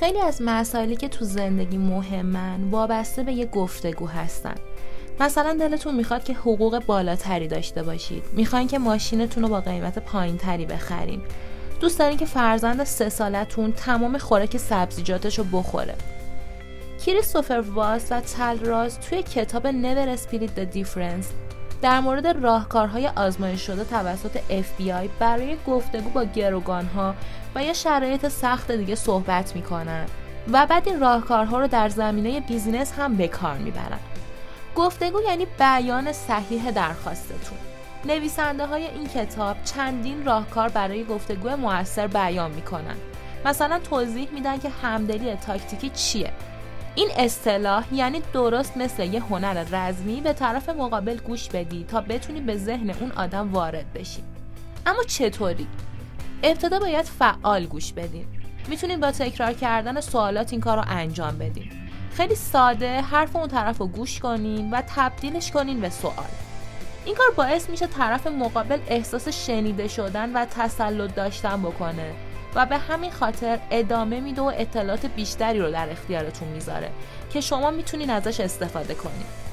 خیلی از مسائلی که تو زندگی مهمن وابسته به یه گفتگو هستن. مثلا دلتون می‌خواد که حقوق بالاتری داشته باشید. می‌خواین که ماشینتون رو با قیمت پایین تری بخرین. دوست دارین که فرزند سه سالتون تمام خوراک سبزیجاتش رو بخوره. کریستوفر واس و تل راز توی کتاب Never Spirit the Difference در مورد راهکارهای آزمایش شده توسط FBI برای گفتگو با گروگانها و یا شرایط سخت دیگه صحبت می‌کنن و بعد این راهکارها رو در زمینه بیزینس هم به کار می‌برن گفتگو یعنی بیان صحیح درخواستتون. نویسنده های این کتاب چندین راهکار برای گفتگو موثر بیان می‌کنن مثلا توضیح میدن که همدلی تاکتیکی چیه این اصطلاح یعنی درست مثل یه هنر رزمی به طرف مقابل گوش بدی تا بتونی به ذهن اون آدم وارد بشی. اما چطوری؟ ابتدا باید فعال گوش بدین می‌تونید با تکرار کردن سوالات این کار رو انجام بدین خیلی ساده حرف اون طرف رو گوش کنین و تبدیلش کنین به سوال. این کار باعث میشه طرف مقابل احساس شنیده شدن و تسلط داشتن بکنه. و به همین خاطر ادامه میده و اطلاعات بیشتری رو در اختیارتون می‌ذاره که شما می‌تونین ازش استفاده کنید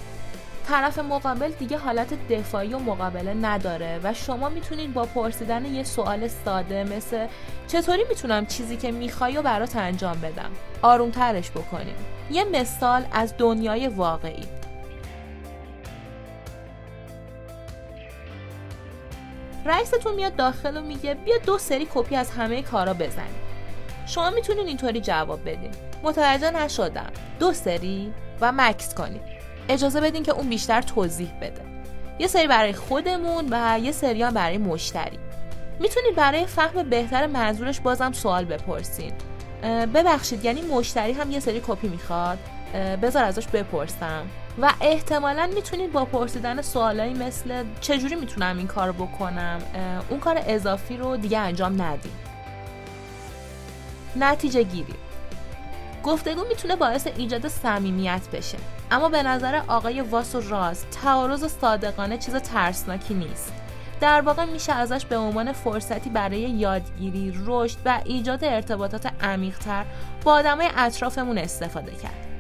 طرف مقابل دیگه حالت دفاعی و مقابله نداره و شما می‌تونید با پرسیدن یه سوال ساده مثل چطوری می‌تونم چیزی که می‌خوای و برات انجام بدم آرومترش بکنیم یه مثال از دنیای واقعی. رئیستون میاد داخل و میگه بیا دو سری کپی از همه کارا بزنیم. شما می‌تونین اینطوری جواب بدین. متوجه نشدم. دو سری و مکس کنید اجازه بدین که اون بیشتر توضیح بده. یه سری برای خودمون و یه سری هم برای مشتری. می‌تونید برای فهم بهتر منظورش بازم سوال بپرسید ببخشید یعنی مشتری هم یه سری کپی می‌خواد؟ بذار ازش بپرسم. و احتمالا می‌تونید با پرسیدن سوالایی مثل چجوری می‌تونم این کار بکنم؟ اون کار اضافی رو دیگه انجام ندیم. نتیجه گیری. گفتگو می‌تونه باعث ایجاد صمیمیت بشه. اما به نظر آقای واس و راز تعارض صادقانه چیز ترسناکی نیست. در واقع میشه ازش به عنوان فرصتی برای یادگیری، رشد و ایجاد ارتباطات عمیقتر با آدمای اطرافمون استفاده کرد.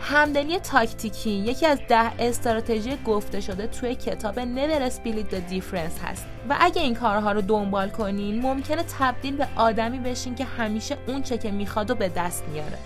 همدلی تاکتیکی یکی از ده استراتژی گفته شده توی کتاب Never Split the Difference هست. و اگه این کارها رو دنبال کنین ممکنه تبدیل به آدمی بشین که همیشه اون چه که می‌خواد و به دست میاره.